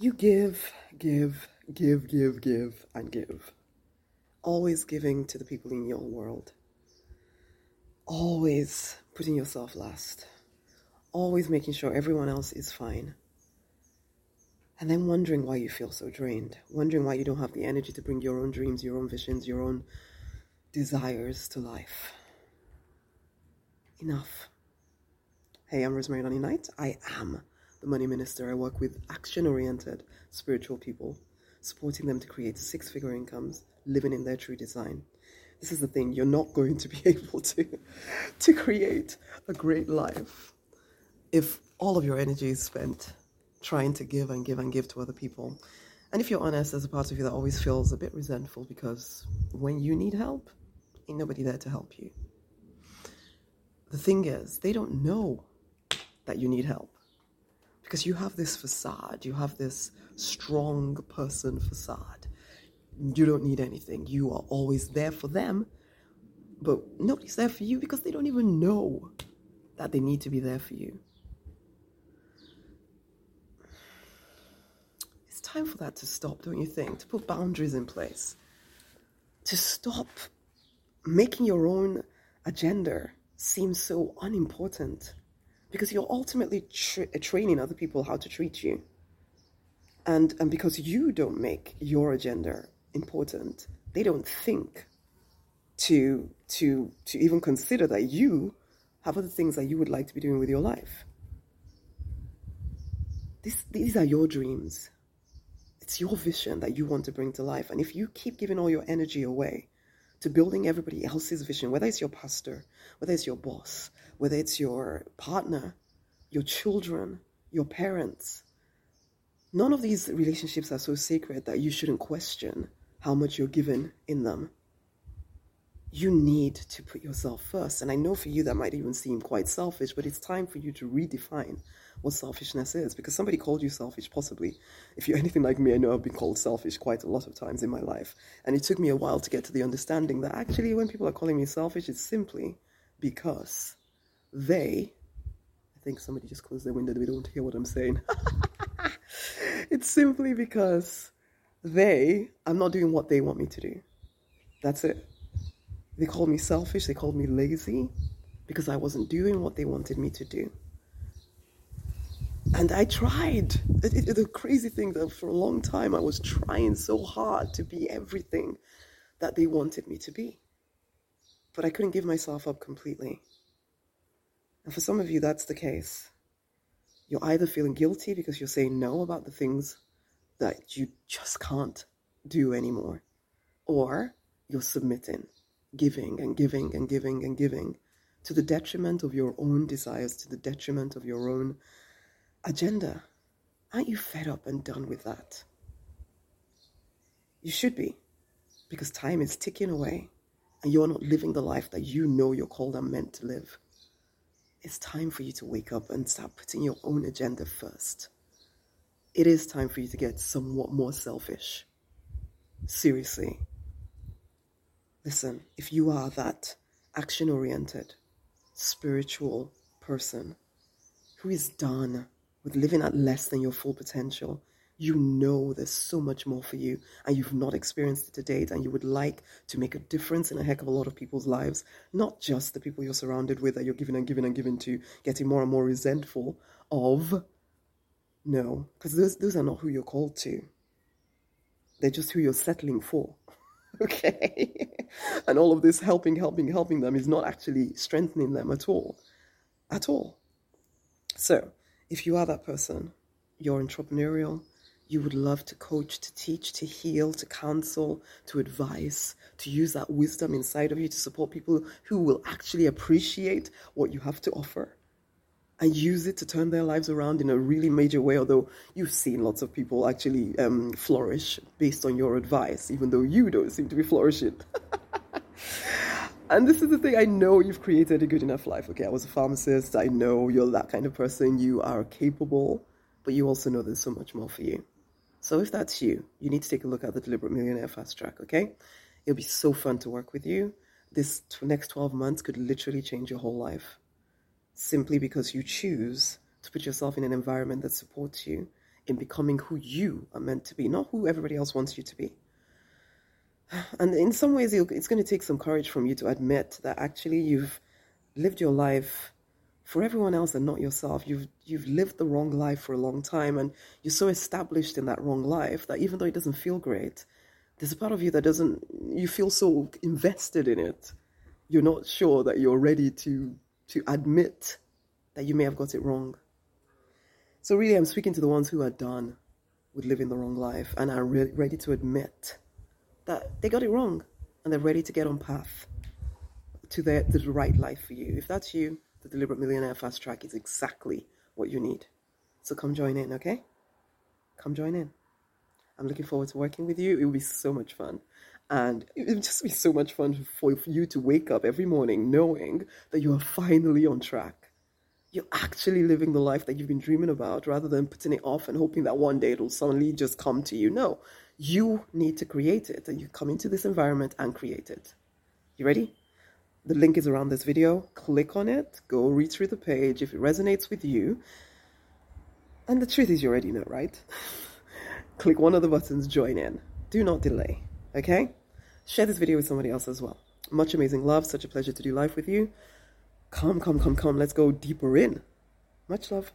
You give, give, give, give, give, and give. Always giving to the people in your world. Always putting yourself last. Always making sure everyone else is fine. And then wondering why you feel so drained. Wondering why you don't have the energy to bring your own dreams, your own visions, your own desires to life. Enough. Hey, I'm Rosemary Lonnie Knight. I am the money minister. I work with action oriented spiritual people, supporting them to create six figure incomes, living in their true design. This is the thing, you're not going to be able to, to create a great life if all of your energy is spent trying to give and give and give to other people. And if you're honest, there's a part of you that always feels a bit resentful because when you need help, ain't nobody there to help you. The thing is, they don't know that you need help because you have this facade, you have this strong person facade. You don't need anything. You are always there for them, but nobody's there for you because they don't even know that they need to be there for you. It's time for that to stop, don't you think? To put boundaries in place. To stop making your own agenda seem so unimportant because you're ultimately tra- training other people how to treat you. And, and because you don't make your agenda important, they don't think to, to, to even consider that you have other things that you would like to be doing with your life. This, these are your dreams. It's your vision that you want to bring to life. And if you keep giving all your energy away to building everybody else's vision, whether it's your pastor, whether it's your boss, whether it's your partner, your children, your parents. None of these relationships are so sacred that you shouldn't question how much you're given in them. You need to put yourself first. And I know for you that might even seem quite selfish, but it's time for you to redefine what selfishness is because somebody called you selfish, possibly. If you're anything like me, I know I've been called selfish quite a lot of times in my life. And it took me a while to get to the understanding that actually, when people are calling me selfish, it's simply because they, I think somebody just closed their window, they don't hear what I'm saying. it's simply because they, I'm not doing what they want me to do. That's it. They called me selfish, they called me lazy because I wasn't doing what they wanted me to do. And I tried. It, it, the crazy thing that for a long time I was trying so hard to be everything that they wanted me to be. But I couldn't give myself up completely. And for some of you, that's the case. You're either feeling guilty because you're saying no about the things that you just can't do anymore, or you're submitting, giving and giving and giving and giving to the detriment of your own desires, to the detriment of your own agenda. Aren't you fed up and done with that? You should be, because time is ticking away and you're not living the life that you know you're called and meant to live it's time for you to wake up and start putting your own agenda first. It is time for you to get somewhat more selfish. Seriously. Listen, if you are that action oriented, spiritual person who is done with living at less than your full potential, you know there's so much more for you and you've not experienced it to date and you would like to make a difference in a heck of a lot of people's lives, not just the people you're surrounded with that you're giving and giving and giving to, getting more and more resentful of. No, because those, those are not who you're called to. They're just who you're settling for. okay? and all of this helping, helping, helping them is not actually strengthening them at all. At all. So, if you are that person, you're entrepreneurial, you would love to coach, to teach, to heal, to counsel, to advise, to use that wisdom inside of you to support people who will actually appreciate what you have to offer and use it to turn their lives around in a really major way. Although you've seen lots of people actually um, flourish based on your advice, even though you don't seem to be flourishing. and this is the thing I know you've created a good enough life. Okay, I was a pharmacist, I know you're that kind of person, you are capable, but you also know there's so much more for you. So if that's you, you need to take a look at the Deliberate Millionaire Fast Track, okay? It'll be so fun to work with you. This t- next 12 months could literally change your whole life simply because you choose to put yourself in an environment that supports you, in becoming who you are meant to be, not who everybody else wants you to be. And in some ways, it's going to take some courage from you to admit that actually you've lived your life for everyone else and not yourself. You've you've lived the wrong life for a long time, and you're so established in that wrong life that even though it doesn't feel great, there's a part of you that doesn't. You feel so invested in it, you're not sure that you're ready to to admit that you may have got it wrong. So really, I'm speaking to the ones who are done with living the wrong life and are re- ready to admit that they got it wrong and they're ready to get on path to the, the right life for you. If that's you, the Deliberate Millionaire Fast Track is exactly what you need. So come join in, okay? Come join in. I'm looking forward to working with you. It will be so much fun. And it will just be so much fun for you to wake up every morning knowing that you are finally on track. You're actually living the life that you've been dreaming about rather than putting it off and hoping that one day it'll suddenly just come to you. No, you need to create it. And you come into this environment and create it. You ready? The link is around this video. Click on it, go read through the page if it resonates with you. And the truth is, you already know, right? Click one of the buttons, join in. Do not delay, okay? Share this video with somebody else as well. Much amazing love. Such a pleasure to do life with you. Come, come, come, come. Let's go deeper in. Much love.